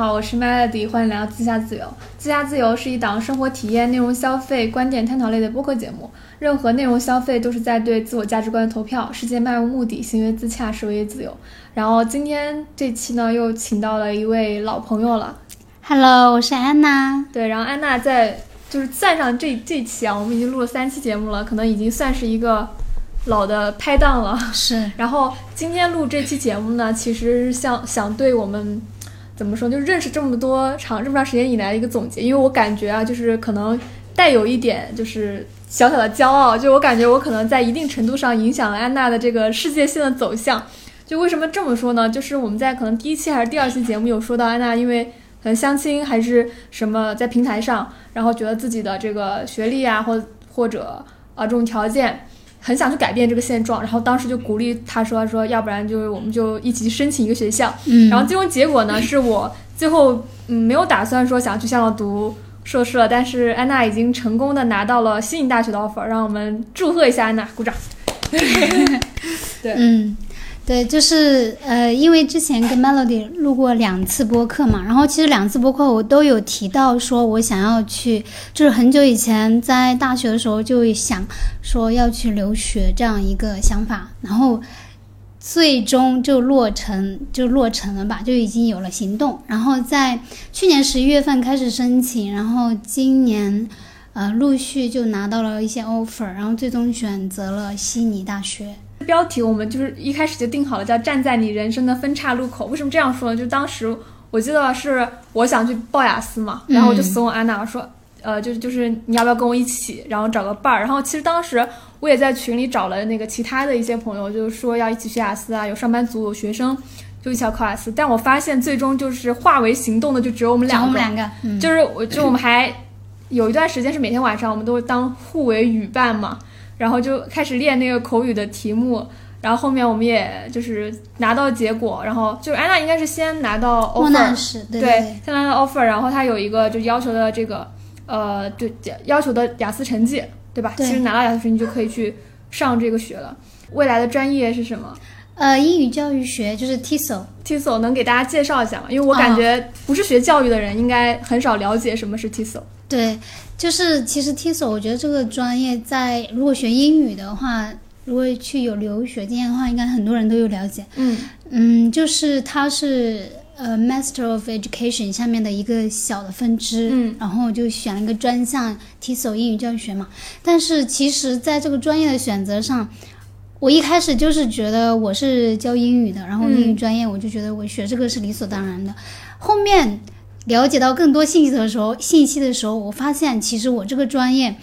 好，我是 Melody，欢迎来到自驾自由。自驾自由是一档生活体验、内容消费、观点探讨类的播客节目。任何内容消费都是在对自我价值观的投票。世界漫无目的，行为自洽是唯一自由。然后今天这期呢，又请到了一位老朋友了。Hello，我是安娜。对，然后安娜在就是算上这这期啊，我们已经录了三期节目了，可能已经算是一个老的拍档了。是，然后今天录这期节目呢，其实是想想对我们怎么说，就认识这么多长这么长时间以来的一个总结。因为我感觉啊，就是可能带有一点就是小小的骄傲，就我感觉我可能在一定程度上影响了安娜的这个世界性的走向。就为什么这么说呢？就是我们在可能第一期还是第二期节目有说到安娜，因为可能相亲还是什么在平台上，然后觉得自己的这个学历啊，或或者啊、这种条件。很想去改变这个现状，然后当时就鼓励他说：“说要不然就是我们就一起去申请一个学校。”嗯，然后最终结果呢，是我最后嗯没有打算说想去香港读硕士了，但是安娜已经成功的拿到了悉尼大学的 offer，让我们祝贺一下安娜，鼓掌。对 嗯，对，就是呃，因为之前跟 Melody 录过两次播客嘛，然后其实两次播客我都有提到说我想要去，就是很久以前在大学的时候就想说要去留学这样一个想法，然后最终就落成就落成了吧，就已经有了行动。然后在去年十一月份开始申请，然后今年呃陆续就拿到了一些 offer，然后最终选择了悉尼大学。标题我们就是一开始就定好了，叫“站在你人生的分岔路口”。为什么这样说呢？就当时我记得是我想去报雅思嘛，然后我就怂恿安娜说，呃，就是就是你要不要跟我一起，然后找个伴儿。然后其实当时我也在群里找了那个其他的一些朋友，就是说要一起学雅思啊，有上班族，有学生，就一起要考雅思。但我发现最终就是化为行动的就只有我们两个，我们两个，嗯，就是我就我们还有一段时间是每天晚上我们都会当互为语伴嘛，然后就开始练那个口语的题目，然后后面我们也就是拿到结果，然后就是安娜应该是先拿到 offer，对先拿到 offer，然后他有一个就要求的这个呃对要求的雅思成绩，对吧？对其实拿到雅思成绩就可以去上这个学了。未来的专业是什么呃，英语教育学就是 TESOL，？TESOL 能给大家介绍一下吗？因为我感觉不是学教育的人应该很少了解什么是 TESOL。对，就是其实 TESOL，我觉得这个专业在如果学英语的话，如果去有留学经验的话，应该很多人都有了解。嗯嗯，就是它是呃 Master of Education 下面的一个小的分支，嗯然后就选了一个专项 TESOL 英语教育学嘛。但是其实在这个专业的选择上，我一开始就是觉得我是教英语的，然后英语专业我就觉得我学这个是理所当然的。后面了解到更多信息的时候，信息的时候，我发现其实我这个专业，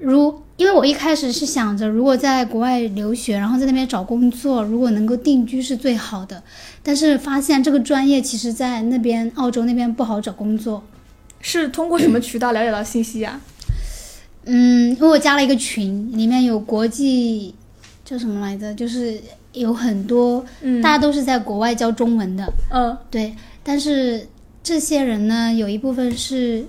如因为我一开始是想着，如果在国外留学，然后在那边找工作，如果能够定居是最好的。但是发现这个专业其实在那边澳洲那边不好找工作。是通过什么渠道了解到信息啊？嗯，因为我加了一个群，里面有国际叫什么来着，就是有很多嗯大家都是在国外教中文的，嗯对。但是这些人呢，有一部分是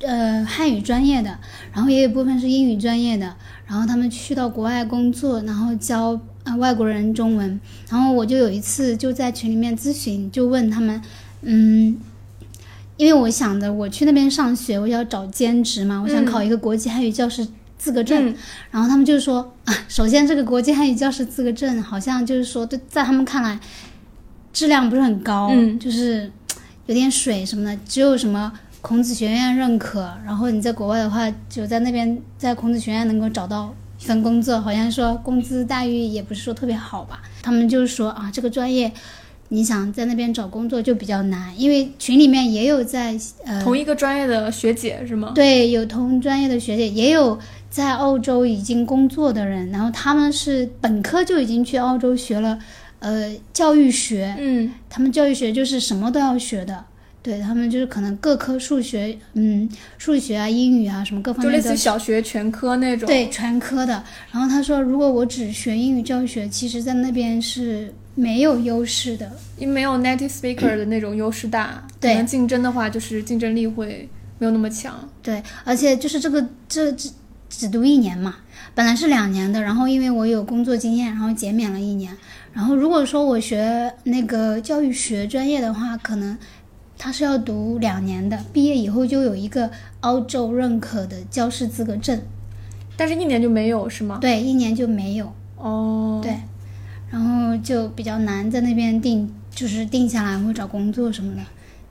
呃汉语专业的，然后也有一部分是英语专业的，然后他们去到国外工作，然后教呃外国人中文。然后我就有一次就在群里面咨询，就问他们，嗯。因为我想着我去那边上学，我要找兼职嘛，我想嗯考一个国际汉语教师资格证。嗯然后他们就说啊，首先这个国际汉语教师资格证好像就是说，对，在他们看来质量不是很高，嗯就是有点水什么的，只有什么孔子学院认可，然后你在国外的话，就在那边在孔子学院能够找到一份工作，好像说工资待遇也不是说特别好吧。他们就是说啊，这个专业。你想在那边找工作就比较难，因为群里面也有在呃同一个专业的学姐是吗？对，有同专业的学姐，也有在澳洲已经工作的人，然后他们是本科就已经去澳洲学了，呃，教育学，嗯他们教育学就是什么都要学的，对他们就是可能各科数学，嗯，数学啊、英语啊什么各方面的就类似于，小学全科那种。对，全科的。然后他说，如果我只学英语教学，其实在那边是没有优势的，因为没有 native speaker 的那种优势大，对可能竞争的话就是竞争力会没有那么强。对，而且就是这个这只只读一年嘛，本来是两年的，然后因为我有工作经验，然后减免了一年。然后如果说我学那个教育学专业的话，可能它是要读两年的，毕业以后就有一个澳洲认可的教师资格证。但是一年就没有是吗？对，一年就没有。哦，对，然后就比较难在那边定，就是定下来或找工作什么的，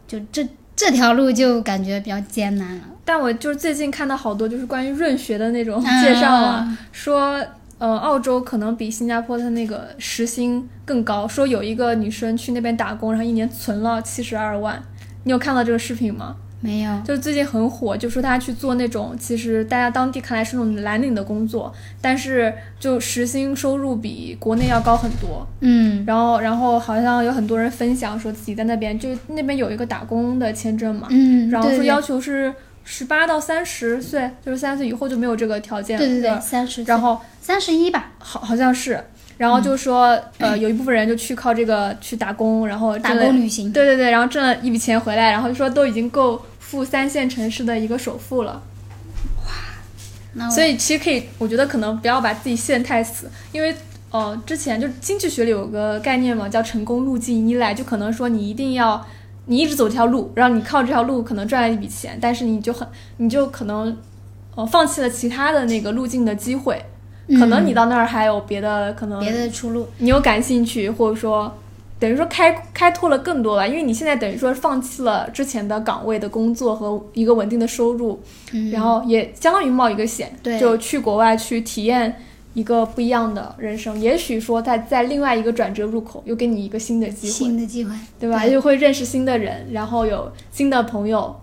就这这条路就感觉比较艰难了。但我就是最近看到好多就是关于润学的那种介绍啊，说呃澳洲可能比新加坡的那个时薪更高，说有一个女生去那边打工，然后一年存了七十二万。你有看到这个视频吗？没有，就是最近很火，就说他去做那种其实大家当地看来是那种蓝领的工作，但是就时薪收入比国内要高很多。嗯，然后然后好像有很多人分享说自己在那边就那边有一个打工的签证嘛，嗯，然后说要求是十八到三十岁，就是三十岁以后就没有这个条件了。对对对，三十，然后三十一吧，好好像是，然后就说、呃 有一部分人就去靠这个去打工，然后打工旅行。对对对，然后挣了一笔钱回来，然后就说都已经够付三线城市的一个首付了。那我所以其实可以，我觉得可能不要把自己陷太死，因为哦，之前就经济学里有个概念嘛，叫成功路径依赖，就可能说你一定要你一直走这条路，然后你靠这条路可能赚了一笔钱，但是你就很你就可能呃放弃了其他的那个路径的机会，可能你到那儿还有别的可能别的出路。你有感兴趣，或者说等于说开开拓了更多吧，因为你现在等于说放弃了之前的岗位的工作和一个稳定的收入，嗯，然后也相当于冒一个险，对就去国外去体验一个不一样的人生。也许说他在另外一个转折入口又给你一个新的机会，新的机会，对吧？又会认识新的人，然后有新的朋友。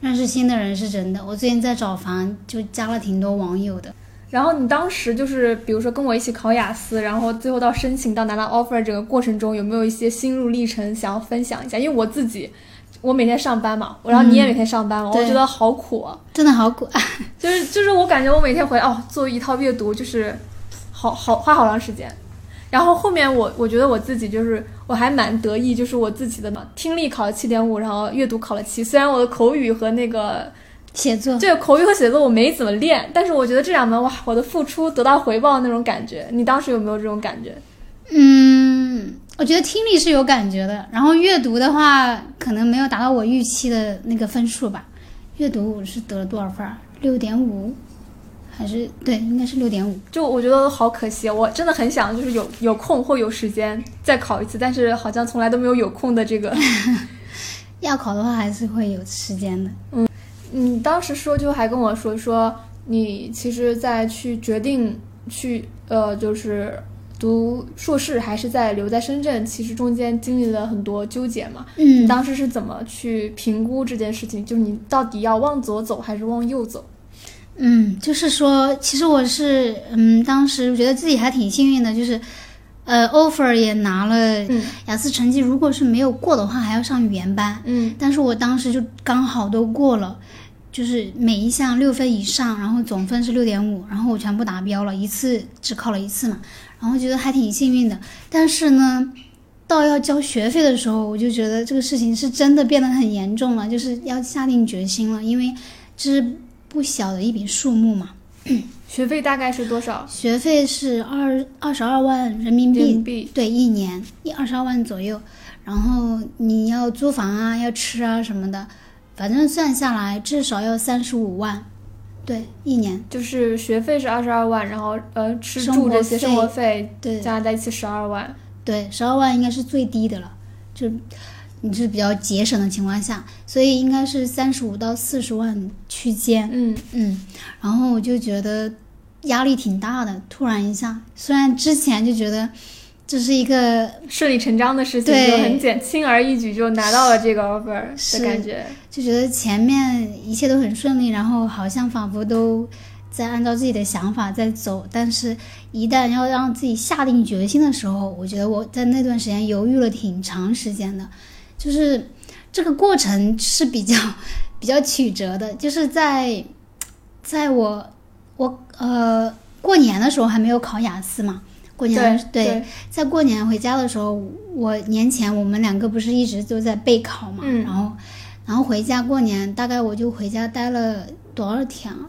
认识新的人是真的。我最近在找房，就加了挺多网友的。然后你当时就是，比如说跟我一起考雅思，然后最后到申请到拿到 offer 整个过程中，有没有一些心路历程想要分享一下？因为我自己，我每天上班嘛，然后你也每天上班嘛，我对觉得好苦啊。真的好苦，就是就是我感觉我每天回来哦，做一套阅读就是好好花好长时间。然后后面我我觉得我自己就是我还蛮得意，就是我自己的嘛，听力考了七点五，然后阅读考了七。虽然我的口语和那个写作对口语和写作我没怎么练，但是我觉得这两门哇，我的付出得到回报那种感觉。你当时有没有这种感觉？嗯，我觉得听力是有感觉的，然后阅读的话，可能没有达到我预期的那个分数吧。阅读我是得了多少分儿？六点五，还是对，应该是六点五。就我觉得好可惜，我真的很想就是有有空或有时间再考一次，但是好像从来都没有有空的这个。要考的话，还是会有时间的。你当时说就还跟我说说，你其实，在去决定去呃，就是读硕士还是在留在深圳，其实中间经历了很多纠结嘛。嗯你当时是怎么去评估这件事情？就是你到底要往左走还是往右走？嗯，就是说，其实我是嗯，当时觉得自己还挺幸运的，就是呃，offer 也拿了，嗯雅思成绩如果是没有过的话，还要上语言班。嗯但是我当时就刚好都过了，就是每一项六分以上，然后总分是六点五，然后我全部达标了，一次只考了一次嘛，然后觉得还挺幸运的。但是呢，到要交学费的时候，我就觉得这个事情是真的变得很严重了，就是要下定决心了，因为这是不小的一笔数目嘛，学费大概是多少？学费是二二十二万人民币人民币？对，一年一二十二万左右，然后你要租房啊，要吃啊什么的，反正算下来至少要三十五万，对，一年，就是学费是二十二万，然后呃吃住这些费生活费对。加在一起十二万。对，十二万应该是最低的了，就你是比较节省的情况下，所以应该是三十五到四十万区间，嗯。嗯，然后我就觉得压力挺大的，突然一下，虽然之前就觉得这是一个顺理成章的事情，对就很简轻而易举就拿到了这个 offer 的感觉。就觉得前面一切都很顺利，然后好像仿佛都在按照自己的想法在走，但是一旦要让自己下定决心的时候，我觉得我在那段时间犹豫了挺长时间的，就是这个过程是比较 比较曲折的，就是在在我我呃过年的时候还没有考雅思嘛，过年的对对在过年回家的时候，我年前我们两个不是一直都在备考嘛，嗯然后然后回家过年，大概我就回家待了多少天啊？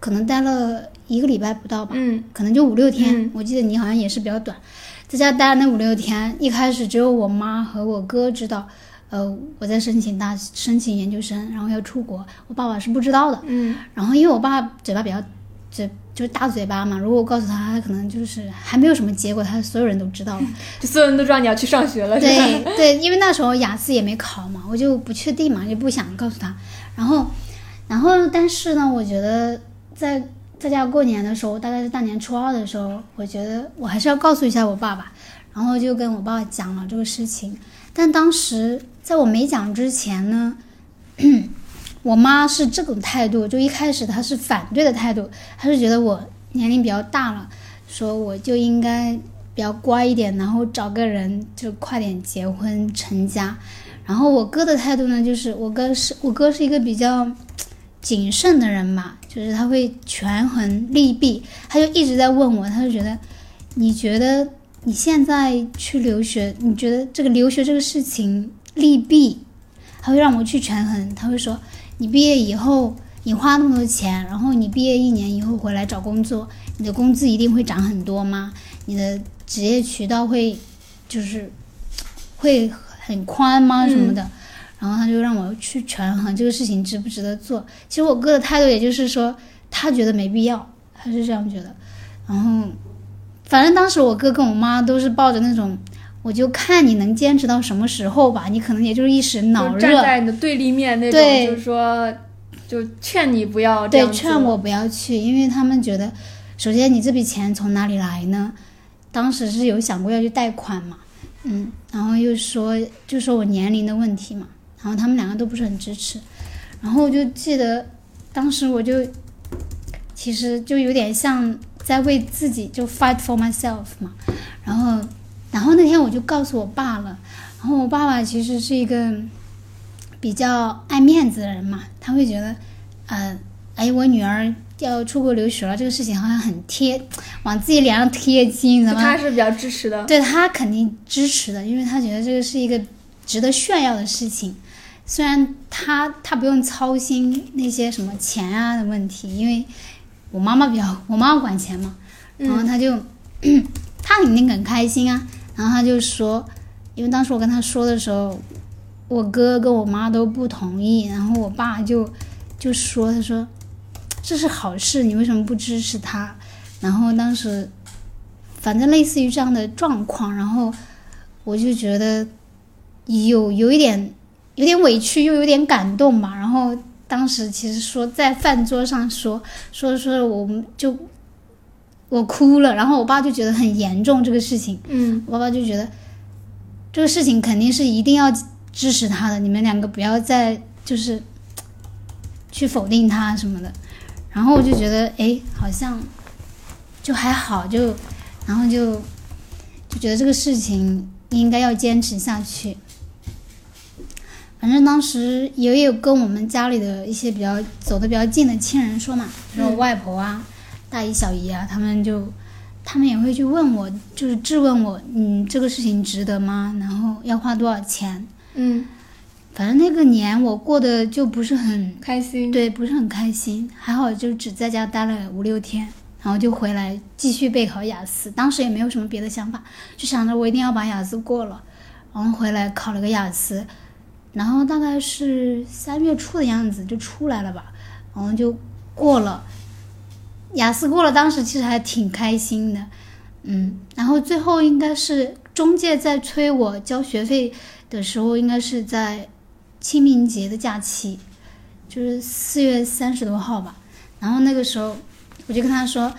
可能待了一个礼拜不到吧，嗯可能就五六天。嗯我记得你好像也是比较短，在家待了那五六天，一开始只有我妈和我哥知道，呃，我在申请大申请研究生，然后要出国，我爸爸是不知道的。嗯然后因为我爸嘴巴比较嘴就是大嘴巴嘛，如果我告诉他，他可能就是还没有什么结果，他所有人都知道了。就所有人都知道你要去上学了，对对，因为那时候雅思也没考嘛，我就不确定嘛，就不想告诉他。然后，然后但是呢，我觉得在在家过年的时候，大概是大年初二的时候，我觉得我还是要告诉一下我爸爸，然后就跟我爸爸讲了这个事情。但当时在我没讲之前呢，我妈是这种态度，就一开始她是反对的态度，她是觉得我年龄比较大了，说我就应该比较乖一点，然后找个人就快点结婚成家。然后我哥的态度呢，就是我哥是我哥是一个比较谨慎的人嘛，就是他会权衡利弊，他就一直在问我，他就觉得你觉得你现在去留学，你觉得这个留学这个事情利弊，他会让我去权衡，他会说你毕业以后你花那么多钱，然后你毕业一年以后回来找工作，你的工资一定会涨很多吗？你的职业渠道会就是会很宽吗？什么的？然后他就让我去权衡这个事情值不值得做。其实我哥的态度也就是说，他觉得没必要，他是这样觉得。然后，反正当时我哥跟我妈都是抱着那种，我就看你能坚持到什么时候吧，你可能也就是一时脑热。站热，在你的对立面那种，对。就是说，就劝你不要对，劝我不要去，因为他们觉得，首先你这笔钱从哪里来呢？当时是有想过要去贷款嘛，嗯，然后又说就说我年龄的问题嘛，然后他们两个都不是很支持，然后我就记得当时我就其实就有点像在为自己就 fight for myself 嘛，然后我就告诉我爸了，然后我爸爸其实是一个比较爱面子的人嘛，他会觉得，呃，哎，我女儿要出国留学了，这个事情好像很贴，往自己脸上贴金，你知道吗？他是比较支持的。对他肯定支持的，因为他觉得这个是一个值得炫耀的事情。虽然他他不用操心那些什么钱啊的问题，因为我妈妈比较，我妈妈管钱嘛，然后嗯他就、他肯定很开心啊。然后他就说，因为当时我跟他说的时候，我哥跟我妈都不同意，然后我爸就就说，他说这是好事，你为什么不支持他？然后当时反正类似于这样的状况，然后我就觉得有有一点有点委屈，又有点感动吧。然后当时其实说在饭桌上说说说我们就我哭了，然后我爸就觉得很严重这个事情，嗯我爸爸就觉得这个事情肯定是一定要支持他的，你们两个不要再就是去否定他什么的。然后我就觉得，哎，好像就还好，就然后就就觉得这个事情应该要坚持下去。反正当时也有跟我们家里的一些比较走的比较近的亲人说嘛，比如我外婆啊、大姨、小姨啊，他们就他们也会去问我，就是质问我，嗯，这个事情值得吗？然后要花多少钱？嗯，反正那个年我过得就不是很开心。对，不是很开心。还好就只在家待了五六天，然后就回来继续备考雅思。当时也没有什么别的想法，就想着我一定要把雅思过了，然后回来考了个雅思，然后大概是三月初的样子就出来了吧，然后就过了。雅思过了，当时其实还挺开心的，嗯，然后最后应该是中介在催我交学费的时候，应该是在清明节的假期，就是四月三十多号吧。然后那个时候我就跟他说，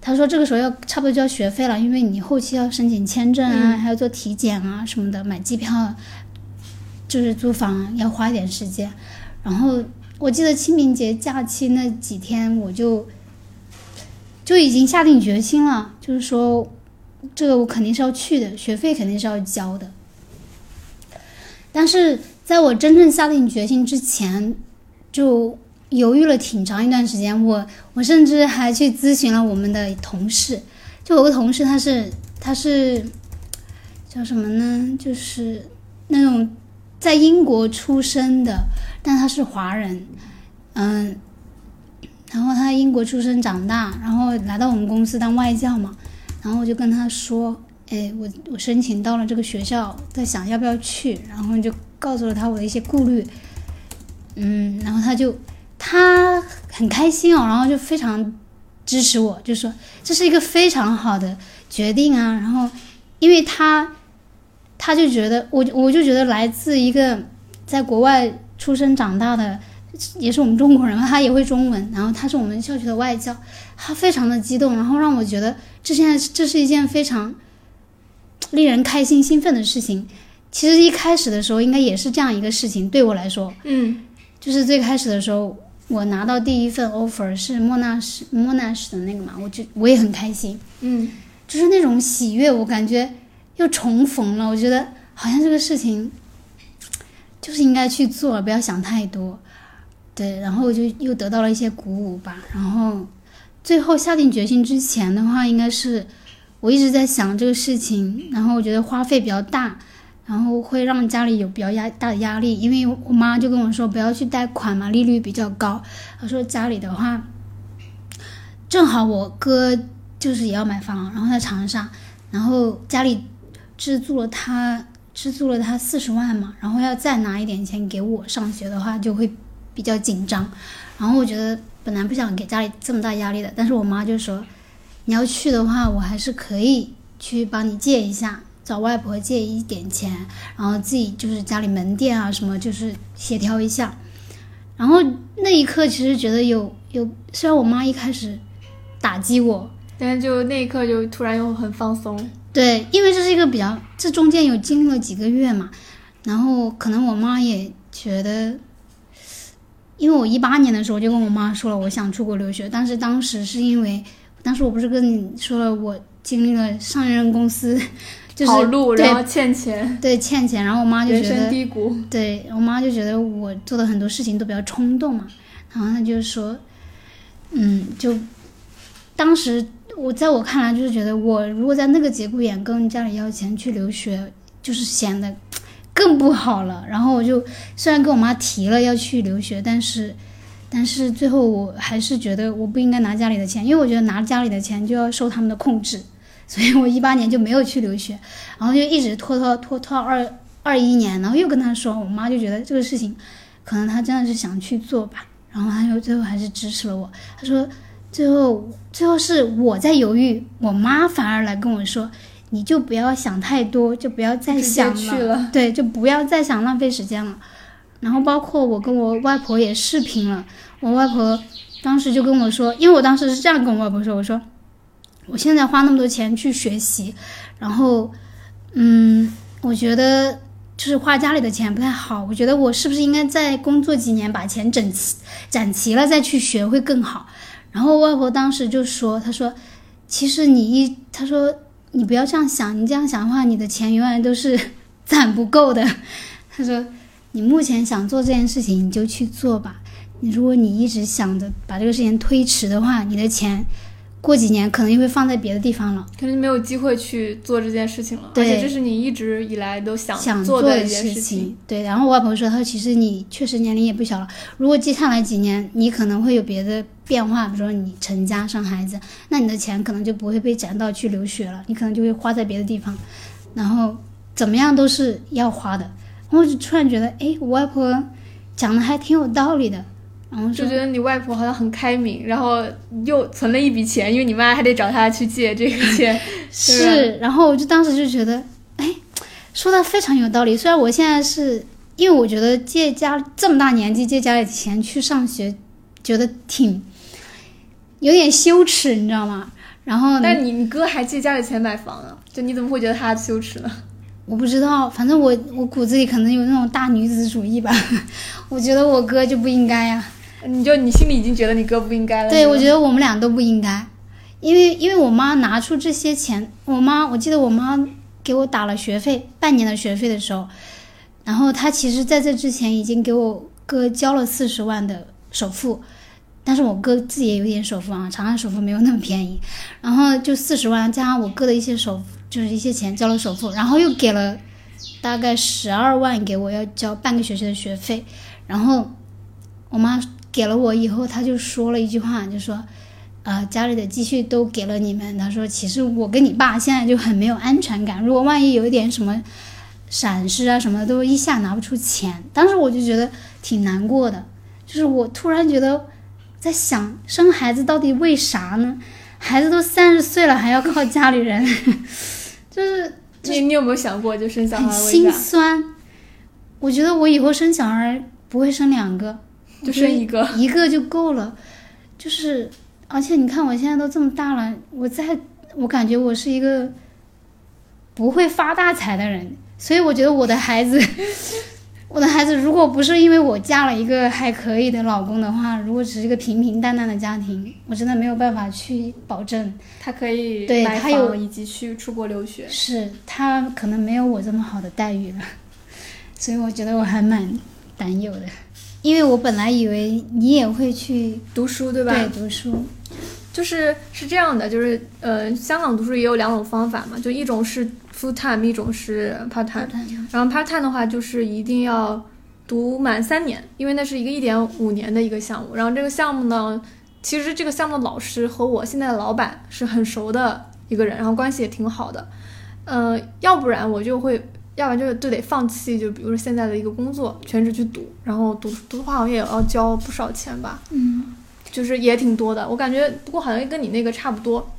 他说这个时候要差不多交学费了，因为你后期要申请签证啊，嗯还要做体检啊什么的，买机票，就是租房啊要花一点时间。然后我记得清明节假期那几天，我就就已经下定决心了，就是说这个我肯定是要去的，学费肯定是要交的。但是在我真正下定决心之前，就犹豫了挺长一段时间。我我甚至还去咨询了我们的同事，就有个同事他是他是叫什么呢？就是那种在英国出生的，但他是华人，嗯，然后他在英国出生长大，然后来到我们公司当外教嘛，然后我就跟他说，哎，我我申请到了这个学校，在想要不要去，然后就告诉了他我的一些顾虑，嗯，然后他就他很开心哦，然后就非常支持我，就说这是一个非常好的决定啊。然后因为他他就觉得我我就觉得来自一个在国外出生长大的。也是我们中国人嘛，他也会中文，然后他是我们校区的外教，他非常的激动，然后让我觉得这现在这是一件非常令人开心兴奋的事情。其实一开始的时候应该也是这样一个事情，对我来说，嗯，就是最开始的时候，我拿到第一份 offer 是莫纳什莫纳什的那个嘛，我就我也很开心，嗯，就是那种喜悦，我感觉又重逢了，我觉得好像这个事情就是应该去做，不要想太多。对，然后我就又得到了一些鼓舞吧。然后最后下定决心之前的话，应该是我一直在想这个事情，然后我觉得花费比较大，然后会让家里有比较压大的压力。因为我妈就跟我说不要去贷款嘛，利率比较高。她说家里的话，正好我哥就是也要买房，然后在长沙，然后家里资助了他资助了他四十万嘛，然后要再拿一点钱给我上学的话，就会。比较紧张，然后我觉得本来不想给家里这么大压力的，但是我妈就说，你要去的话，我还是可以去帮你借一下，找外婆借一点钱，然后自己就是家里门店啊什么，就是协调一下。然后那一刻其实觉得有有，虽然我妈一开始打击我，但是就那一刻就突然又很放松。对，因为这是一个比较，这中间有经历了几个月嘛，然后可能我妈也觉得。因为我一八年的时候就跟我妈说了，我想出国留学，但是当时是因为，当时我不是跟你说了，我经历了上一任公司，就是跑路，然后欠钱，对欠钱，然后我妈就觉得低谷，对我妈就觉得我做的很多事情都比较冲动嘛，然后她就说，嗯，就当时我在我看来就是觉得我如果在那个节骨眼跟家里要钱去留学，就是显得。更不好了，然后我就虽然跟我妈提了要去留学，但是，但是最后我还是觉得我不应该拿家里的钱，因为我觉得拿家里的钱就要受他们的控制，所以我一八年就没有去留学，然后就一直拖拖拖拖到二二一年，然后又跟他说，我妈就觉得这个事情可能她真的是想去做吧，然后她就最后还是支持了我，她说最后最后是我在犹豫，我妈反而来跟我说。你就不要想太多，就不要再想了。对，就不要再想浪费时间了。然后包括我跟我外婆也视频了，我外婆当时就跟我说，因为我当时是这样跟我外婆说，我说我现在花那么多钱去学习，然后嗯，我觉得就是花家里的钱不太好，我觉得我是不是应该再工作几年，把钱整齐攒齐了再去学会更好。然后外婆当时就说，她说其实你一，她说。你不要这样想，你这样想的话，你的钱永远都是 攒不够的。他说：“你目前想做这件事情，你就去做吧。你如果你一直想着把这个事情推迟的话，你的钱过几年可能又会放在别的地方了，肯定没有机会去做这件事情了。而且这是你一直以来都想想做的一件事情。对。然后我外婆说，她说其实你确实年龄也不小了，如果接下来几年你可能会有别的。”变化，比如说你成家生孩子，那你的钱可能就不会被攒到去留学了，你可能就会花在别的地方，然后怎么样都是要花的。我就突然觉得，哎，我外婆讲的还挺有道理的，然后就觉得你外婆好像很开明，然后又存了一笔钱，因为你妈还得找她去借这个 钱。是，然后我就当时就觉得，哎，说的非常有道理。虽然我现在是因为我觉得借家这么大年纪借家里钱去上学，觉得挺。有点羞耻，你知道吗？然后，但你你哥还借家里钱买房啊？就你怎么会觉得他羞耻呢？我不知道，反正我我骨子里可能有那种大女子主义吧。我觉得我哥就不应该呀。你就你心里已经觉得你哥不应该了。对，我觉得我们俩都不应该，因为因为我妈拿出这些钱，我妈我记得我妈给我打了学费，半年的学费的时候，然后她其实在这之前已经给我哥交了四十万的首付。但是我哥自己也有点首付啊，长安首付没有那么便宜，然后就四十万加上我哥的一些首，就是一些钱交了首付，然后又给了大概十二万给我要交半个学期的学费，然后我妈给了我以后，他就说了一句话，就说，呃，家里的积蓄都给了你们，他说其实我跟你爸现在就很没有安全感，如果万一有一点什么闪失啊什么的都一下拿不出钱，当时我就觉得挺难过的，就是我突然觉得在想生孩子到底为啥呢？孩子都三十岁了还要靠家里人，就是你你有没有想过就生小孩很心？酸。我觉得我以后生小孩不会生两个，就生一个，一个就够了。就是，而且你看我现在都这么大了，我在我感觉我是一个不会发大财的人，所以我觉得我的孩子，我的孩子如果不是因为我嫁了一个还可以的老公的话，如果只是一个平平淡淡的家庭，我真的没有办法去保证，他可以买对他有房以及去出国留学。是他可能没有我这么好的待遇了，所以我觉得我还蛮担忧的。因为我本来以为你也会去读书对吧？对读书，就是是这样的，就是呃，香港读书也有两种方法嘛，就一种是 full time，一种是 part time。然后 part time 的话，就是一定要读满三年，因为那是一个一点五年的一个项目。然后这个项目呢，其实这个项目的老师和我现在的老板是很熟的一个人，然后关系也挺好的。嗯、要不然我就会，要不然就就得放弃，就比如说现在的一个工作，全职去读，然后读读的话好像也要交不少钱吧。嗯，就是也挺多的，我感觉不过好像跟你那个差不多。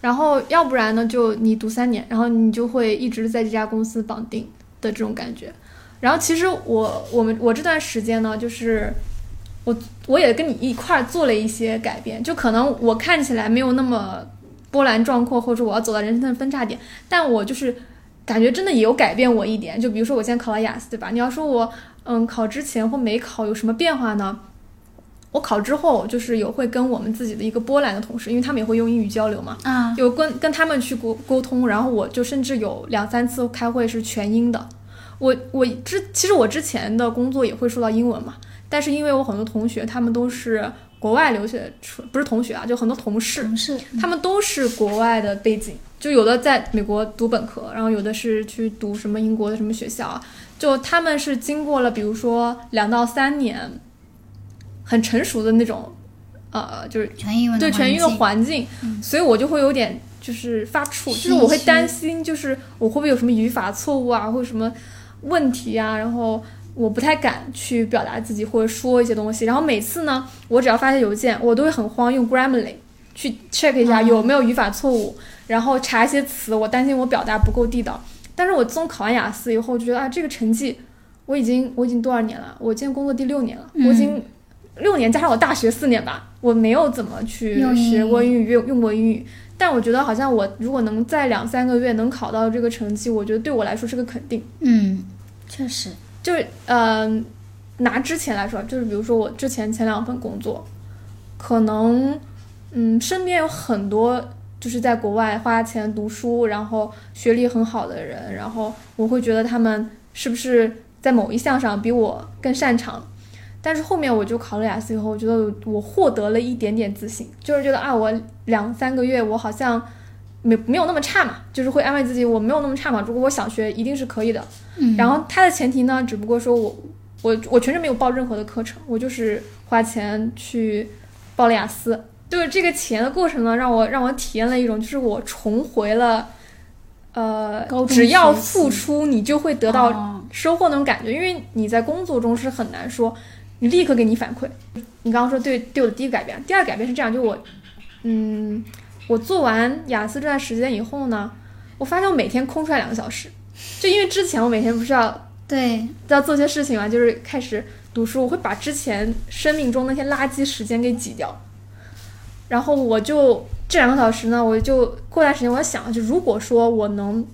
然后要不然呢，就你读三年，然后你就会一直在这家公司绑定的这种感觉。然后其实我我们我这段时间呢，就是我我也跟你一块儿做了一些改变，就可能我看起来没有那么波澜壮阔，或者说我要走到人生的分叉点，但我就是感觉真的也有改变我一点。就比如说我现在考了雅思，对吧？你要说我嗯考之前或没考有什么变化呢？我考之后就是有会跟我们自己的一个波兰的同事，因为他们也会用英语交流嘛，啊，有跟跟他们去沟沟通，然后我就甚至有两三次开会是全英的。我我之其实我之前的工作也会说到英文嘛，但是因为我很多同学他们都是国外留学出，不是同学啊，就很多同事，同事，他们都是国外的背景，就有的在美国读本科，然后有的是去读什么英国的什么学校啊，就他们是经过了比如说两到三年，很成熟的那种，呃，就是全英文对全英的环环境，嗯所以我就会有点就是发怵，就是我会担心，就是我会不会有什么语法错误啊，或者什么问题啊，然后我不太敢去表达自己或者说一些东西。然后每次呢，我只要发些邮件，我都会很慌，用 Grammarly 去 check 一下嗯有没有语法错误，然后查一些词，我担心我表达不够地道。但是我自从考完雅思以后，就觉得啊，这个成绩我已经我已经多少年了？我今天工作第六年了，嗯我已经六年加上我大学四年吧，我没有怎么去学过英语，用用过英语。但我觉得好像我如果能在两三个月能考到这个成绩，我觉得对我来说是个肯定。嗯，确实，就是嗯、拿之前来说，就是比如说我之前前两份工作，可能嗯身边有很多就是在国外花钱读书，然后学历很好的人，然后我会觉得他们是不是在某一项上比我更擅长。但是后面我就考了雅思以后，我觉得我获得了一点点自信，就是觉得啊，我两三个月我好像没没有那么差嘛，就是会安慰自己我没有那么差嘛，如果我想学一定是可以的。嗯，然后它的前提呢，只不过说我我我全程没有报任何的课程，我就是花钱去报了雅思。就是这个钱的过程呢，让我让我体验了一种，就是我重回了，呃只要付出你就会得到哦收获那种感觉，因为你在工作中是很难说你立刻给你反馈。你刚刚说对对我的第一个改变，第二个改变是这样，就我，嗯，我做完雅思这段时间以后呢，我发现我每天空出来两个小时，就因为之前我每天不是要对，要做些事情嘛，就是开始读书，我会把之前生命中那些垃圾时间给挤掉。然后我就这两个小时呢，我就过段时间我想，就如果说我能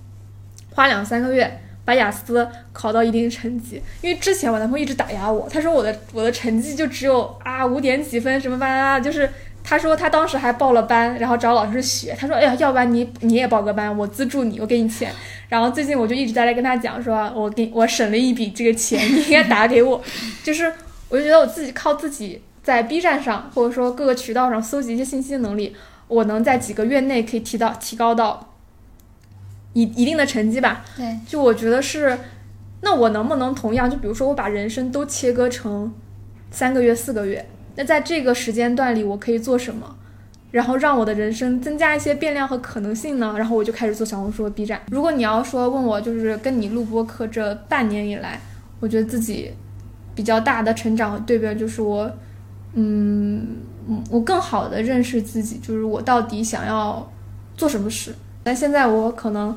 花两三个月把雅思考到一定成绩，因为之前我男朋友一直打压我，他说我的我的成绩就只有啊五点几分什么巴拉巴拉，就是他说他当时还报了班，然后找老师学，他说哎呀，要不然你你也报个班，我资助你，我给你钱。然后最近我就一直在来跟他讲说，我给我省了一笔这个钱，你应该打给我。就是我就觉得我自己靠自己在 B 站上或者说各个渠道上搜集一些信息的能力，我能在几个月内可以提到提高到一一定的成绩吧。对，就我觉得是，那我能不能同样，就比如说我把人生都切割成三个月、四个月，那在这个时间段里我可以做什么？然后让我的人生增加一些变量和可能性呢？然后我就开始做小红书和 B 站。如果你要说问我，就是跟你录播课这半年以来，我觉得自己比较大的成长和蜕变，就是我，嗯，我更好的认识自己，就是我到底想要做什么事。但现在我可能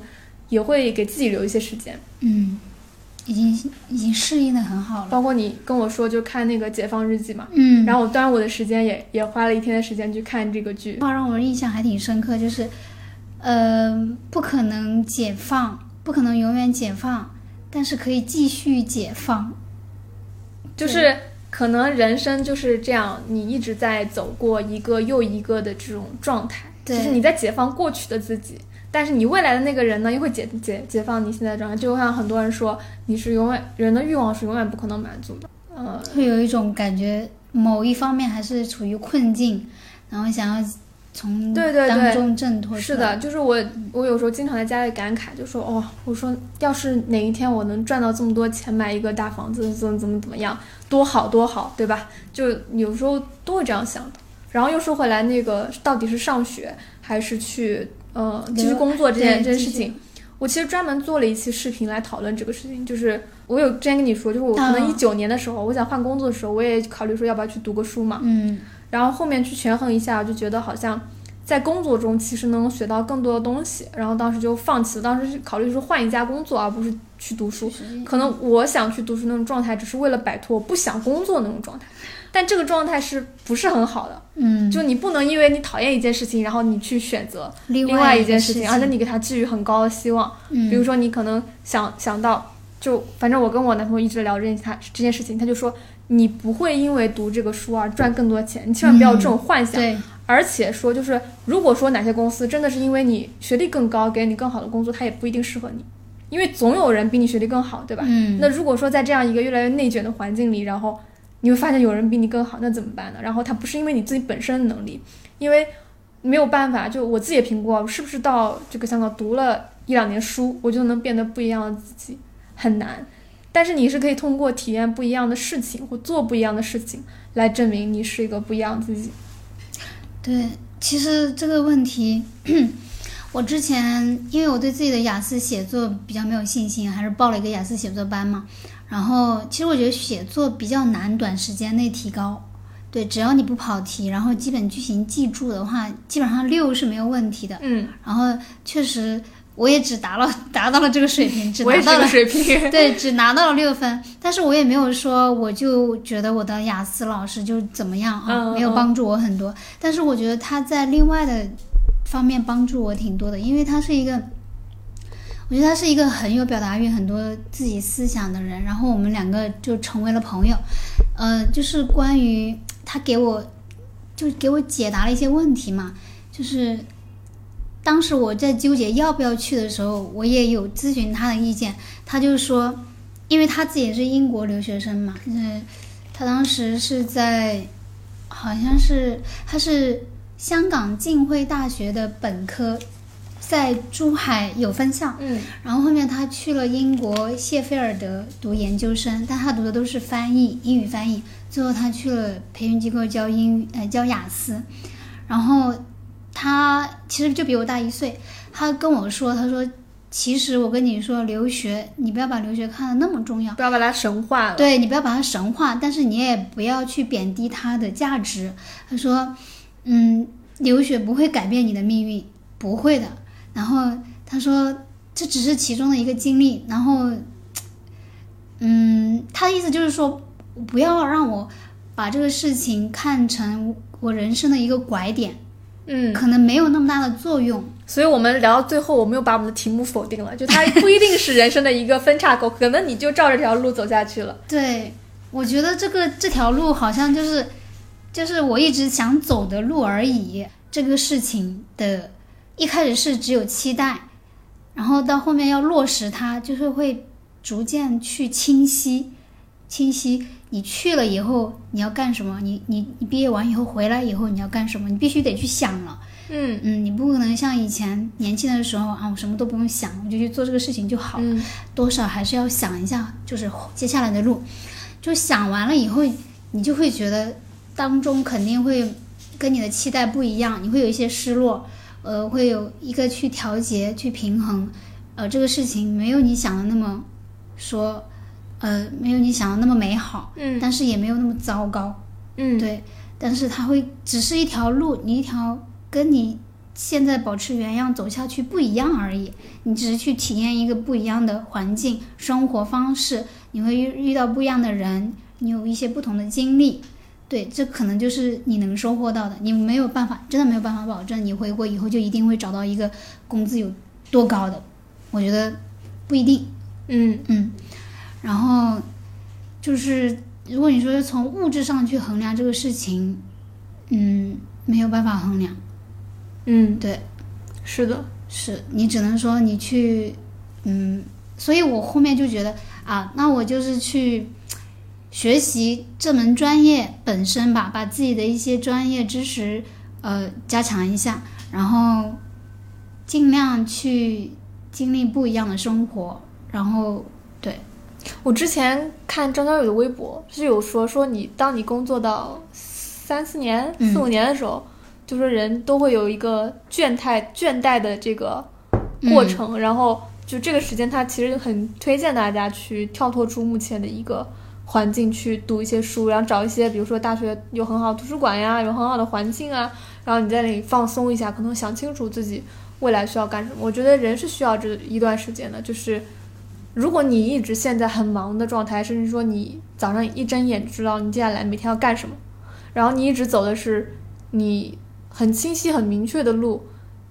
也会给自己留一些时间。嗯，已经已经适应的很好了。包括你跟我说就看那个《解放日记》嘛，嗯，然后我端午的时间也也花了一天的时间去看这个剧。话让我印象还挺深刻，就是，呃，不可能解放，不可能永远解放，但是可以继续解放。就是可能人生就是这样，你一直在走过一个又一个的这种状态，对就是你在解放过去的自己，但是你未来的那个人呢，又会解解解放你现在的状态。就像很多人说，你是永远人的欲望是永远不可能满足的。呃，会有一种感觉，某一方面还是处于困境，然后想要从对对对当中挣脱。是的，就是我，我有时候经常在家里感慨，就说哦，我说要是哪一天我能赚到这么多钱，买一个大房子，怎么怎么怎么样，多好多好，对吧？就有时候都会这样想的。然后又说回来，那个到底是上学还是去呃继续工作这件这件事情，我其实专门做了一期视频来讨论这个事情。就是我有之前跟你说，就是我可能嗯一九年的时候，我想换工作的时候，我也考虑说要不要去读个书嘛。嗯然后后面去权衡一下，我就觉得好像在工作中其实能学到更多的东西。然后当时就放弃了，当时是考虑说换一家工作，而不是去读书。可能我想去读书那种状态，只是为了摆脱不想工作那种状态，但这个状态是不是很好的？嗯，就你不能因为你讨厌一件事情，然后你去选择另另外一件事情，而且你给他寄予很高的希望。嗯，比如说你可能想想到，就反正我跟我男朋友一直聊这件他这件事情，他就说你不会因为读这个书而赚更多钱，你千万不要有这种幻想。对，而且说就是，如果说哪些公司真的是因为你学历更高，给你更好的工作，它也不一定适合你，因为总有人比你学历更好，对吧？嗯，那如果说在这样一个越来越内卷的环境里，然后你会发现有人比你更好，那怎么办呢？然后他不是因为你自己本身的能力，因为没有办法，就我自己也评估啊，是不是到这个香港读了一两年书，我就能变得不一样的自己，很难。但是你是可以通过体验不一样的事情或做不一样的事情来证明你是一个不一样的自己。对，其实这个问题，我之前因为我对自己的雅思写作比较没有信心，还是报了一个雅思写作班嘛。然后其实我觉得写作比较难，短时间内提高。对，只要你不跑题，然后基本句型记住的话，基本上六是没有问题的。嗯，然后确实，我也只达了 达到了这个水平，只我也是这个拿到了水平。对，只拿到了六分，但是我也没有说我就觉得我的雅思老师就怎么样啊，没有帮助我很多。但是我觉得他在另外的方面帮助我挺多的，因为他是一个，我觉得他是一个很有表达欲、很多自己思想的人。然后我们两个就成为了朋友，呃，就是关于他给我就给我解答了一些问题嘛，就是。当时我在纠结要不要去的时候，我也有咨询他的意见。他就说，因为他自己也是英国留学生嘛，嗯，他当时是在，好像是他是香港浸会大学的本科，在珠海有分校，嗯然后后面他去了英国谢菲尔德读研究生，但他读的都是翻译，英语翻译。最后他去了培训机构教英语，呃，教雅思。然后他其实就比我大一岁，他跟我说，他说，其实我跟你说，留学你不要把留学看得那么重要，不要把它神化了。对你不要把它神化，但是你也不要去贬低它的价值。他说，嗯，留学不会改变你的命运，不会的。然后他说，这只是其中的一个经历。然后，嗯，他的意思就是说，不要让我把这个事情看成我人生的一个拐点，嗯，可能没有那么大的作用。所以我们聊到最后，我们又把我们的题目否定了，就它不一定是人生的一个分叉口，可能你就照这条路走下去了。对，我觉得这个这条路好像就是，就是我一直想走的路而已。这个事情的，一开始是只有期待，然后到后面要落实它，就是会逐渐去清晰，清晰。你去了以后你要干什么？你你你毕业完以后回来以后你要干什么？你必须得去想了。嗯嗯，你不可能像以前年轻的时候啊，我什么都不用想，我就去做这个事情就好了。嗯多少还是要想一下，就是接下来的路。就想完了以后，你就会觉得当中肯定会跟你的期待不一样，你会有一些失落，呃，会有一个去调节、去平衡，呃，这个事情没有你想的那么说，呃，没有你想的那么美好，嗯但是也没有那么糟糕，嗯，对，但是它会只是一条路，你一条跟你现在保持原样走下去不一样而已。你只是去体验一个不一样的环境、生活方式，你会遇遇到不一样的人，你有一些不同的经历。对，这可能就是你能收获到的。你没有办法，真的没有办法保证你回国以后就一定会找到一个工资有多高的，我觉得不一定。嗯嗯，然后就是如果你说从物质上去衡量这个事情，嗯，没有办法衡量。嗯，对，是的，是你只能说你去，嗯，所以我后面就觉得啊，那我就是去学习这门专业本身吧，把自己的一些专业知识呃加强一下，然后尽量去经历不一样的生活，然后对，我之前看张小雨的微博，是有说说你当你工作到三四年、嗯四五年的时候，就说人都会有一个倦怠倦怠的这个过程，然后就这个时间，他其实很推荐大家去跳脱出目前的一个环境去读一些书，然后找一些比如说大学有很好的图书馆呀，有很好的环境啊，然后你在那里放松一下，可能想清楚自己未来需要干什么。我觉得人是需要这一段时间的，就是。如果你一直现在很忙的状态，甚至说你早上一睁眼就知道你接下来每天要干什么，然后你一直走的是你很清晰、很明确的路，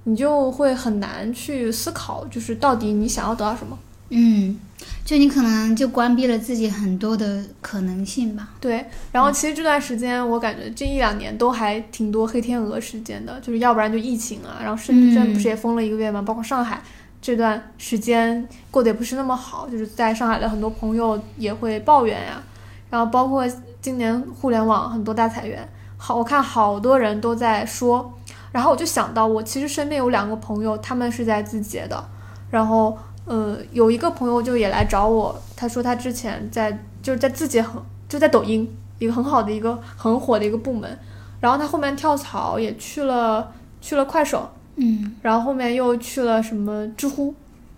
你就会很难去思考，就是到底你想要得到什么。嗯，就你可能就关闭了自己很多的可能性吧。对，然后其实这段时间我感觉这一两年都还挺多黑天鹅事件的，就是要不然就疫情啊，然后深圳不是也封了一个月嘛，包括上海这段时间过得也不是那么好，就是在上海的很多朋友也会抱怨呀、然后包括今年互联网很多大裁员，好，我看好多人都在说，然后我就想到我其实身边有两个朋友，他们是在字节的，然后呃有一个朋友就也来找我，他说他之前在就是在字节很就在抖音一个很好的一个很火的一个部门，然后他后面跳槽也去了去了快手，嗯。然后后面又去了什么知乎，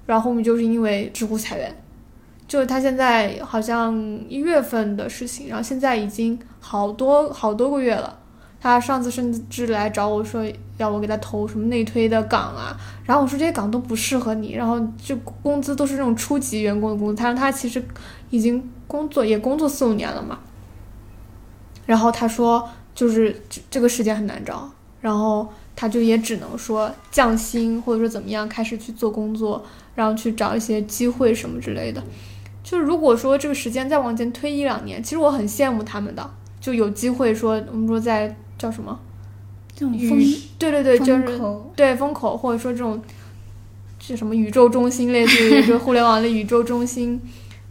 然后后面就是因为知乎裁员，就是他现在好像一月份的事情，然后现在已经好多好多个月了。他上次甚至来找我说要我给他投什么内推的岗啊，然后我说这些岗都不适合你，然后就工资都是那种初级员工的工资，他说他其实已经工作也工作四五年了嘛，然后他说就是这这个时间很难找，然后他就也只能说降薪或者说怎么样开始去做工作，然后去找一些机会什么之类的。就是如果说这个时间再往前推一两年，其实我很羡慕他们的，就有机会说我们说在叫什么这种宇风对对对，就是，对风口或者说这种是什么宇宙中心，类似于这互联网的宇宙中心，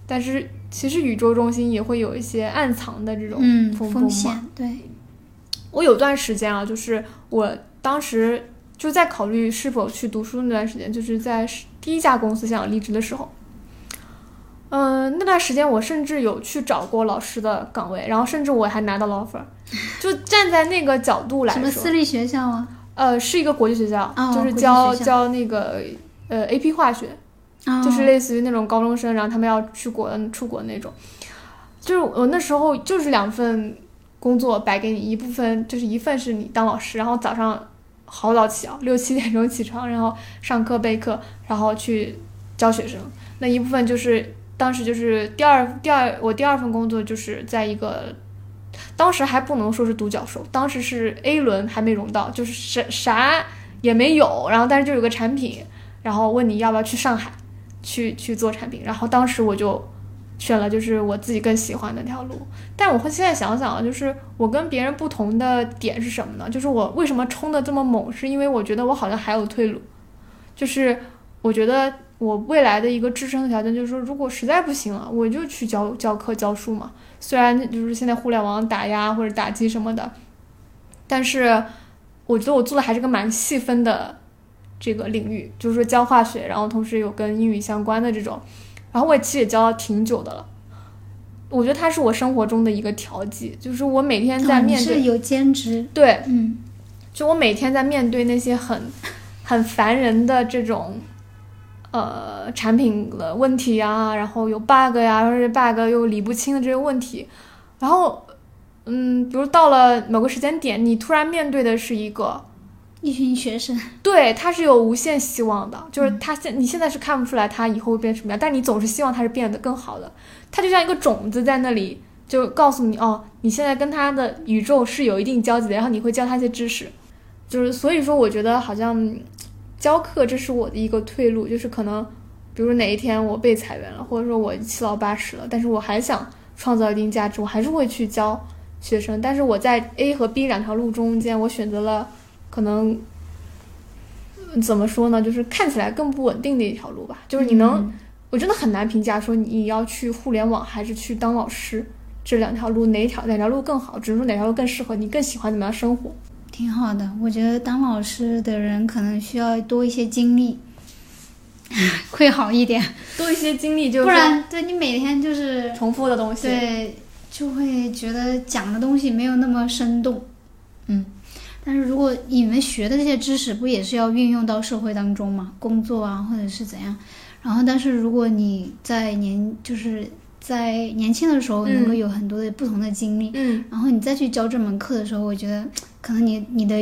但是其实宇宙中心也会有一些暗藏的这种嗯，风风嘛。风险，对，我有段时间啊，就是我当时就在考虑是否去读书那段时间，就是在第一家公司想离职的时候。嗯、那段时间我甚至有去找过老师的岗位，然后甚至我还拿到了 offer。就站在那个角度来说，什么私立学校啊？呃，是一个国际学校，哦就是教教那个呃 AP 化学，哦就是类似于那种高中生，然后他们要去国出国那种。就是我那时候就是两份工作摆给你，一部分就是一份是你当老师，然后早上好早起啊，六七点钟起床，然后上课备课，然后去教学生。那一部分就是当时就是第二第二我第二份工作就是在一个。当时还不能说是独角兽，当时是 A 轮还没融到，就是啥啥也没有，然后但是就有个产品，然后问你要不要去上海，去去做产品，然后当时我就选了就是我自己更喜欢的那条路。但我会现在想想啊，就是我跟别人不同的点是什么呢？就是我为什么冲的这么猛，是因为我觉得我好像还有退路，就是我觉得我未来的一个支撑的条件就是说，如果实在不行了，我就去教教课教书嘛。虽然就是现在互联网打压或者打击什么的，但是我觉得我做的还是个蛮细分的这个领域，就是说教化学，然后同时有跟英语相关的这种，然后我也其实也教了挺久的了。我觉得它是我生活中的一个调剂，就是我每天在面对，是有兼职，对，嗯就我每天在面对那些很 很烦人的这种呃产品的问题啊，然后有 bug 呀，或者是 bug 又理不清的这些问题，然后嗯，比如到了某个时间点，你突然面对的是一个。一群学生，对，他是有无限希望的，就是他现你现在是看不出来他以后会变什么样，但你总是希望他是变得更好的。他就像一个种子在那里，就告诉你哦，你现在跟他的宇宙是有一定交集的，然后你会教他一些知识，就是所以说，我觉得好像嗯教课这是我的一个退路，就是可能比如哪一天我被裁员了，或者说我七老八十了，但是我还想创造一定价值，我还是会去教学生，但是我在 A 和 B 两条路中间，我选择了可能。嗯怎么说呢？就是看起来更不稳定的一条路吧。就是你能，嗯我真的很难评价说你要去互联网还是去当老师这两条路哪一条哪条路更好，只能说哪条路更适合你，更喜欢怎么样生活。挺好的。我觉得当老师的人可能需要多一些经历，会好一点，多一些经历，就不然对你每天就是重复的东西。对，就会觉得讲的东西没有那么生动。嗯，但是如果你们学的这些知识，不也是要运用到社会当中嘛？工作啊，或者是怎样？然后，但是如果你在年就是在年轻的时候能够嗯有很多的不同的经历，嗯，然后你再去教这门课的时候，我觉得可能你你的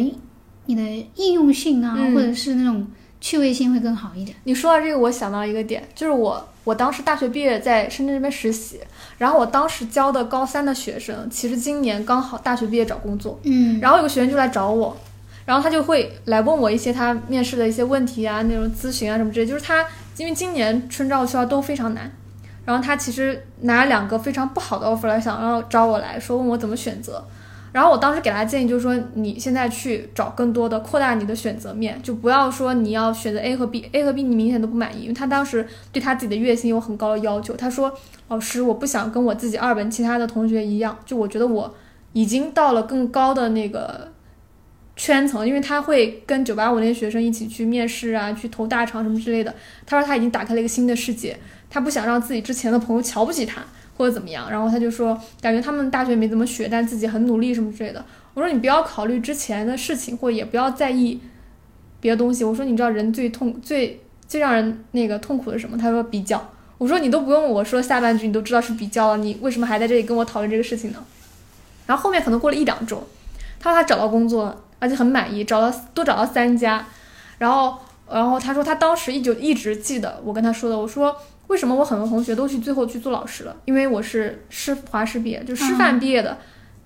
你的应用性啊，嗯或者是那种趣味性会更好一点。你说到这个，我想到一个点，就是我我当时大学毕业在深圳这边实习，然后我当时教的高三的学生，其实今年刚好大学毕业找工作，嗯，然后有个学生就来找我，然后他就会来问我一些他面试的一些问题啊，那种咨询啊什么之类。就是他因为今年春招、秋招都非常难，然后他其实拿了两个非常不好的 offer 来想要找我来说，问我怎么选择。然后我当时给他建议就是说，你现在去找更多的扩大你的选择面，就不要说你要选择 A 和 B，A 和 B 你明显都不满意，因为他当时对他自己的月薪有很高的要求。他说，老师，我不想跟我自己二本其他的同学一样，就我觉得我已经到了更高的那个圈层，因为他会跟九八五那些学生一起去面试啊，去投大厂什么之类的。他说他已经打开了一个新的世界，他不想让自己之前的朋友瞧不起他或者怎么样。然后他就说，感觉他们大学没怎么学，但自己很努力什么之类的。我说你不要考虑之前的事情，或者也不要在意别的东西。我说你知道人最痛最最让人那个痛苦的是什么？他说比较。我说你都不用我说下半句，你都知道是比较了，你为什么还在这里跟我讨论这个事情呢？然后后面可能过了一两周，他说他找到工作，而且很满意，找到多找到三家，然后然后他说他当时一就一直记得我跟他说的，我说为什么我很多同学都去最后去做老师了？因为我是师华师毕业，就师范毕业的。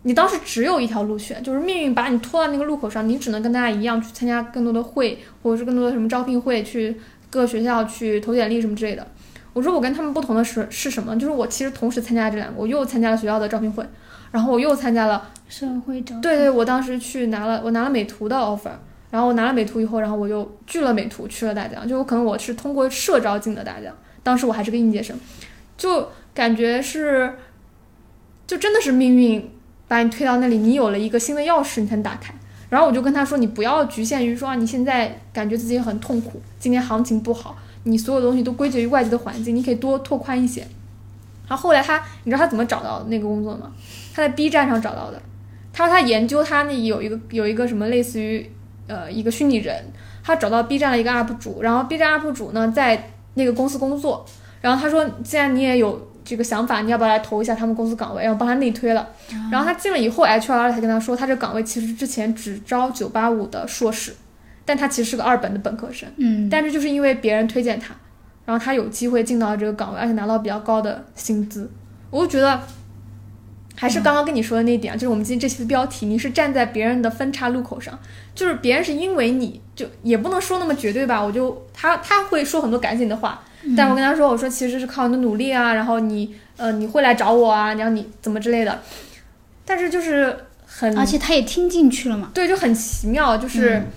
你当时只有一条路选，就是命运把你拖到那个路口上，你只能跟大家一样去参加更多的会，或者是更多的什么招聘会，去各个学校去投简历什么之类的。我说我跟他们不同的是是什么？就是我其实同时参加这两个，我又参加了学校的招聘会，然后我又参加了，社会招对对，我当时去拿了我拿了美图的 offer，然后我拿了美图以后，然后我又拒了美图，去了大疆，就有可能我是通过社招进的大疆，当时我还是个应届生，就感觉是，就真的是命运把你推到那里，你有了一个新的钥匙，你才能打开。然后我就跟他说，你不要局限于说啊，你现在感觉自己很痛苦，今年行情不好，你所有东西都归结于外界的环境，你可以多拓宽一些。然后后来他，你知道他怎么找到那个工作吗？他在 B 站上找到的。他说他研究他那有一个有一个什么类似于呃一个虚拟人，他找到 B 站的一个 UP 主，然后 B 站 UP 主呢在那个公司工作，然后他说既然你也有这个想法，你要不要来投一下他们公司岗位，然后帮他内推了。然后他进了以后，HR 才跟他说，他这岗位其实之前只招九八五的硕士，但他其实是个二本的本科生，嗯，但是就是因为别人推荐他，然后他有机会进到这个岗位，而且拿到比较高的薪资，我就觉得。还是刚刚跟你说的那一点啊，就是我们今天这期的标题，你是站在别人的分岔路口上，就是别人是因为你就也不能说那么绝对吧，我就他他会说很多感性的话，但我跟他说，我说其实是靠你的努力啊，然后你呃你会来找我啊，然后你怎么之类的，但是就是很而且他也听进去了嘛。对，就很奇妙，就是嗯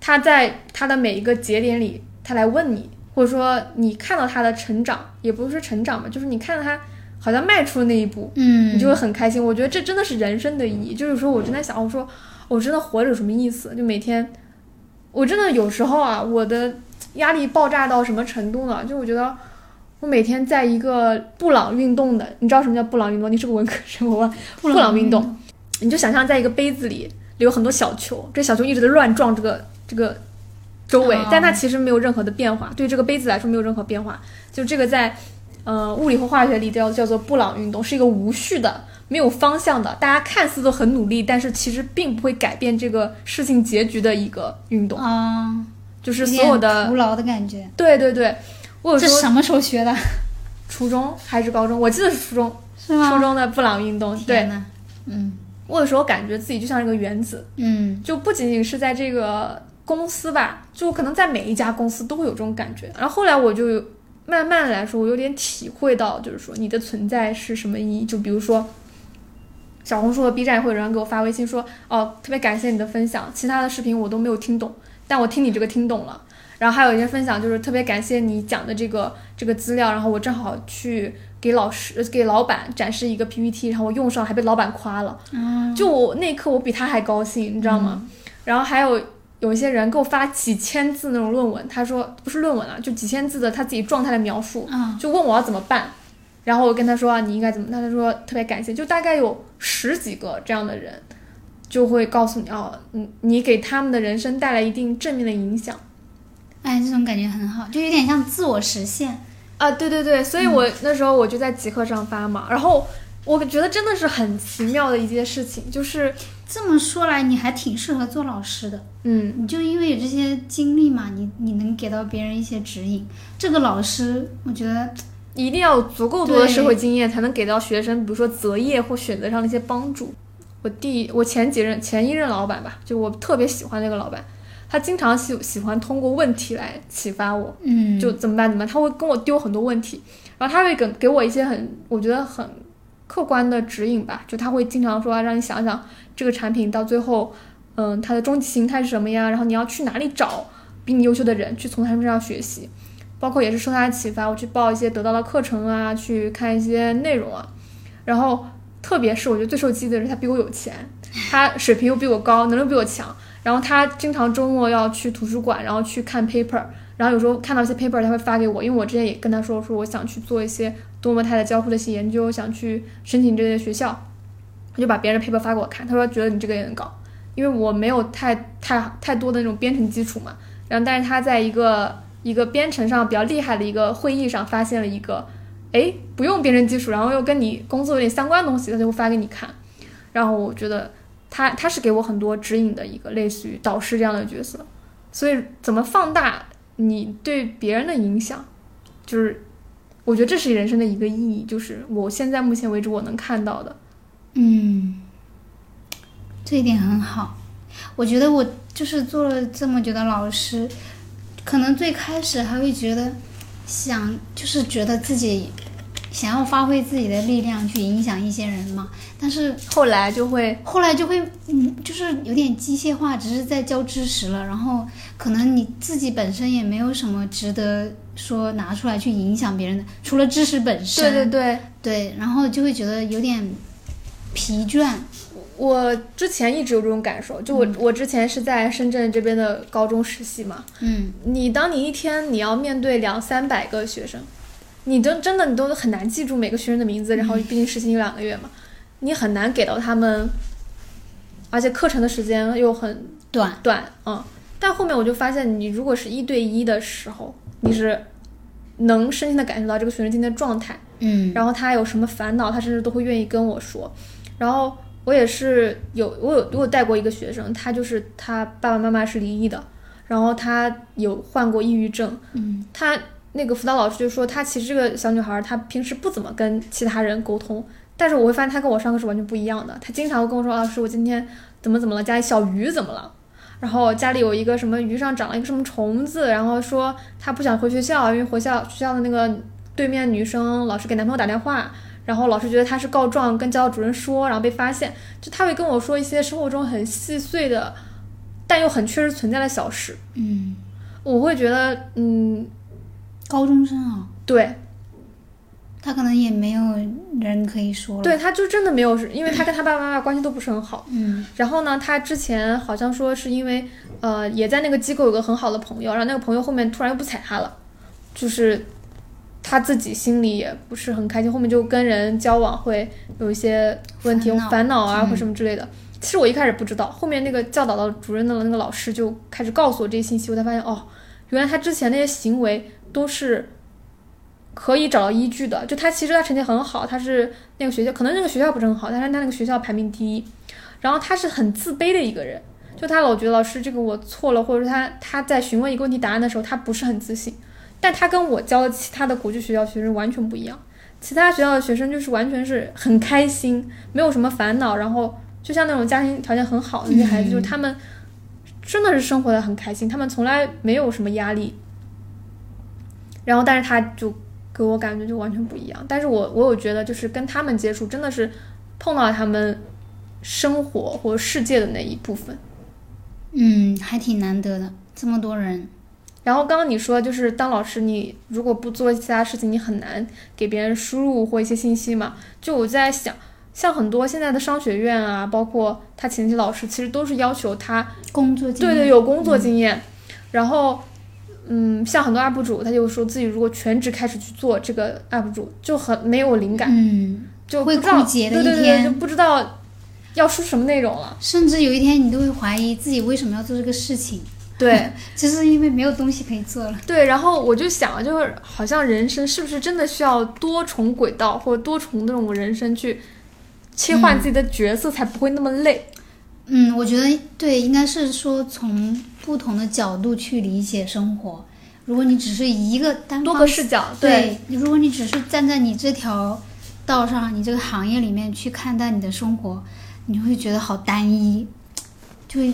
他在他的每一个节点里，他来问你，或者说你看到他的成长，也不是成长嘛，就是你看到他好像迈出了那一步，嗯，你就会很开心。我觉得这真的是人生的意义。就是说我真的想，我说我真的活着有什么意思？就每天，我真的有时候啊，我的压力爆炸到什么程度呢？就我觉得我每天在一个布朗运动的，你知道什么叫布朗运动？你是个文科生，我问。布朗运动，你就想象在一个杯子里有很多小球，这小球一直在乱撞这个这个周围，但它其实没有任何的变化，对这个杯子来说没有任何变化。就这个在呃物理和化学里叫叫做布朗运动，是一个无序的、没有方向的，大家看似都很努力，但是其实并不会改变这个事情结局的一个运动啊，就是所有的徒劳的感觉。对对对。这什么时候学的？初中还是高中？我记得是初中，是吗？初中的布朗运动，对，嗯，我有时候感觉自己就像一个原子，嗯，就不仅仅是在这个公司吧，就可能在每一家公司都会有这种感觉。然后后来我就慢慢来说，我有点体会到，就是说你的存在是什么意义。就比如说，小红书和 B 站会有人给我发微信说，哦，特别感谢你的分享，其他的视频我都没有听懂，但我听你这个听懂了。然后还有一些分享，就是特别感谢你讲的这个这个资料，然后我正好去给老师给老板展示一个 PPT，然后我用上还被老板夸了，就我那一刻我比他还高兴，你知道吗？然后还有有一些人给我发几千字那种论文，他说不是论文啊，就几千字的他自己状态的描述，就问我要怎么办，然后我跟他说啊你应该怎么，他说特别感谢，就大概有十几个这样的人，就会告诉你哦，你，你给他们的人生带来一定正面的影响。哎，这种感觉很好，就有点像自我实现啊！对对对，所以我那时候我就在极客上发嘛，然后我觉得真的是很奇妙的一件事情，就是这么说来，你还挺适合做老师的。嗯，你就因为有这些经历嘛，你你能给到别人一些指引。这个老师，我觉得一定要有足够多的社会经验，才能给到学生，比如说择业或选择上的一些帮助。我第我前几任前一任老板吧，就我特别喜欢那个老板。他经常喜喜欢通过问题来启发我，嗯，就怎么办怎么办？他会跟我丢很多问题，然后他会给给我一些很我觉得很客观的指引吧。就他会经常说让你想想这个产品到最后，嗯，它的终极形态是什么呀？然后你要去哪里找比你优秀的人去从他们身上学习，包括也是受他的启发，我去报一些得到的课程啊，去看一些内容啊。然后特别是我觉得最受激励的是他比我有钱，他水平又比我高，能力比我强。然后他经常周末要去图书馆，然后去看 paper，然后有时候看到一些 paper，他会发给我，因为我之前也跟他说说我想去做一些多模态的交互的一些研究，想去申请这些学校，他就把别人的 paper 发给我看，他说觉得你这个也能搞，因为我没有太太太多的那种编程基础嘛，然后但是他在一个一个编程上比较厉害的一个会议上发现了一个，哎，不用编程基础，然后又跟你工作有点相关的东西，他就会发给你看，然后我觉得。他他是给我很多指引的一个类似于导师这样的角色，所以怎么放大你对别人的影响，就是我觉得这是人生的一个意义，就是我现在目前为止我能看到的，嗯，这一点很好。我觉得我就是做了这么久的老师，可能最开始还会觉得想就是觉得自己。想要发挥自己的力量去影响一些人嘛，但是后来就会，后来就会，嗯，就是有点机械化，只是在教知识了。然后可能你自己本身也没有什么值得说拿出来去影响别人的，除了知识本身。对对对对，然后就会觉得有点疲倦。我之前一直有这种感受，就我我之前是在深圳这边的高中实习嘛，嗯，你当你一天你要面对两三百个学生。你都真的你都很难记住每个学生的名字，然后毕竟实习有两个月嘛，你很难给到他们，而且课程的时间又很短短，嗯。但后面我就发现，你如果是一对一的时候，你是能深深的感受到这个学生今天的状态，嗯，然后他有什么烦恼，他甚至都会愿意跟我说。然后我也是有我有我有带过一个学生，他就是他爸爸妈妈是离异的，然后他有患过抑郁症，嗯，他。那个辅导老师就说，她其实这个小女孩，她平时不怎么跟其他人沟通，但是我会发现她跟我上课是完全不一样的。她经常会跟我说，老师，我今天怎么怎么了，家里小鱼怎么了？然后家里有一个什么鱼上长了一个什么虫子，然后说她不想回学校，因为回校学校的那个对面女生老师给男朋友打电话，然后老师觉得他是告状，跟教导主任说，然后被发现。就他会跟我说一些生活中很细碎的，但又很确实存在的小事。嗯，我会觉得，嗯。高中生啊，对，他可能也没有人可以说了。对，他就真的没有，因为他跟他爸爸妈妈关系都不是很好。嗯。然后呢，他之前好像说是因为，呃，也在那个机构有个很好的朋友，然后那个朋友后面突然又不睬他了，就是他自己心里也不是很开心，后面就跟人交往会有一些问题、烦恼啊嗯或什么之类的。其实我一开始不知道，后面那个教导的主任的那个老师就开始告诉我这些信息，我才发现哦，原来他之前那些行为都是可以找到依据的。就他其实他成绩很好，他是那个学校可能那个学校不是很好，但是他那个学校排名第一，然后他是很自卑的一个人。就他老觉得老师这个我错了，或者说他他在询问一个问题答案的时候，他不是很自信。但他跟我教的其他的国际学校学生完全不一样，其他学校的学生就是完全是很开心，没有什么烦恼，然后就像那种家庭条件很好的那些孩子，就是他们真的是生活的很开心，他们从来没有什么压力。然后，但是他就给我感觉就完全不一样。但是我我有觉得，就是跟他们接触，真的是碰到他们生活或世界的那一部分。嗯，还挺难得的，这么多人。然后刚刚你说，就是当老师，你如果不做其他事情，你很难给别人输入或一些信息嘛。就我在想，像很多现在的商学院啊，包括他前期老师，其实都是要求他工作经验对对有工作经验。然后，嗯，像很多 UP 主，他就说自己如果全职开始去做这个 UP 主，就很没有灵感，嗯，就不知道枯竭的对对对，一天就不知道要说什么内容了。甚至有一天你都会怀疑自己为什么要做这个事情，对。就是因为没有东西可以做了。对，然后我就想，就是好像人生是不是真的需要多重轨道或者多重那种人生去切换自己的角色，才不会那么累？嗯，我觉得对，应该是说从不同的角度去理解生活。如果你只是一个单多方个视角，对，如果你只是站在你这条道上，你这个行业里面去看待你的生活，你会觉得好单一，就会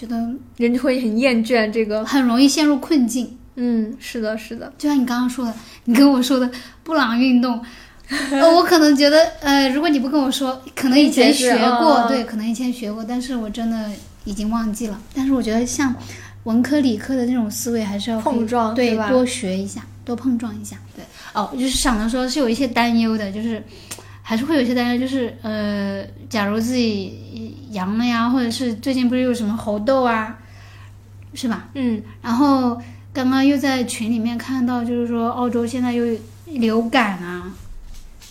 觉得人就会很厌倦这个。很容易陷入困境。嗯，是的，是的，就像你刚刚说的，你跟我说的布朗运动，呃，我可能觉得，呃，如果你不跟我说，可能以前学过，嗯对，可能以前学过，但是我真的已经忘记了。但是我觉得像文科理科的那种思维，还是要碰撞吧？对多学一下，多碰撞一下。对，哦，就是想着说是有一些担忧的，就是还是会有些担忧，就是呃，假如自己阳了呀，或者是最近不是有什么猴痘啊，是吧？嗯，然后刚刚又在群里面看到，就是说澳洲现在又流感啊，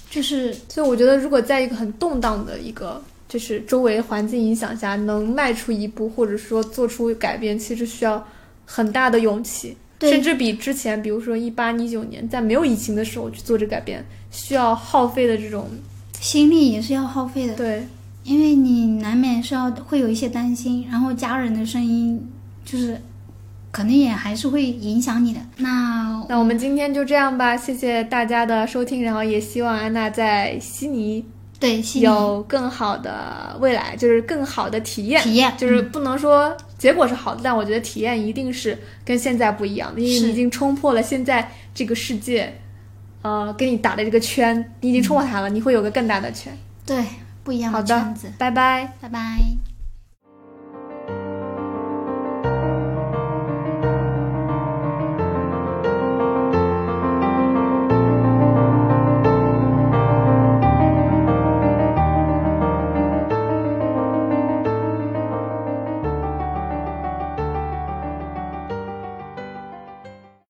就是所以我觉得，如果在一个很动荡的一个就是周围环境影响下，能迈出一步，或者说做出改变，其实需要很大的勇气。甚至比之前，比如说一八一九年，在没有疫情的时候去做这改变，需要耗费的这种心力也是要耗费的，对因为你难免是要会有一些担心，然后家人的声音就是肯定也还是会影响你的。那那我们今天就这样吧，谢谢大家的收听，然后也希望安娜在悉尼对有更好的未来，就是更好的体验。体验就是不能说结果是好的，但我觉得体验一定是跟现在不一样的，因为你已经冲破了现在这个世界，呃，给你打的这个圈，你已经冲过它了，你会有个更大的圈。对不一样好的圈子。拜拜。拜拜。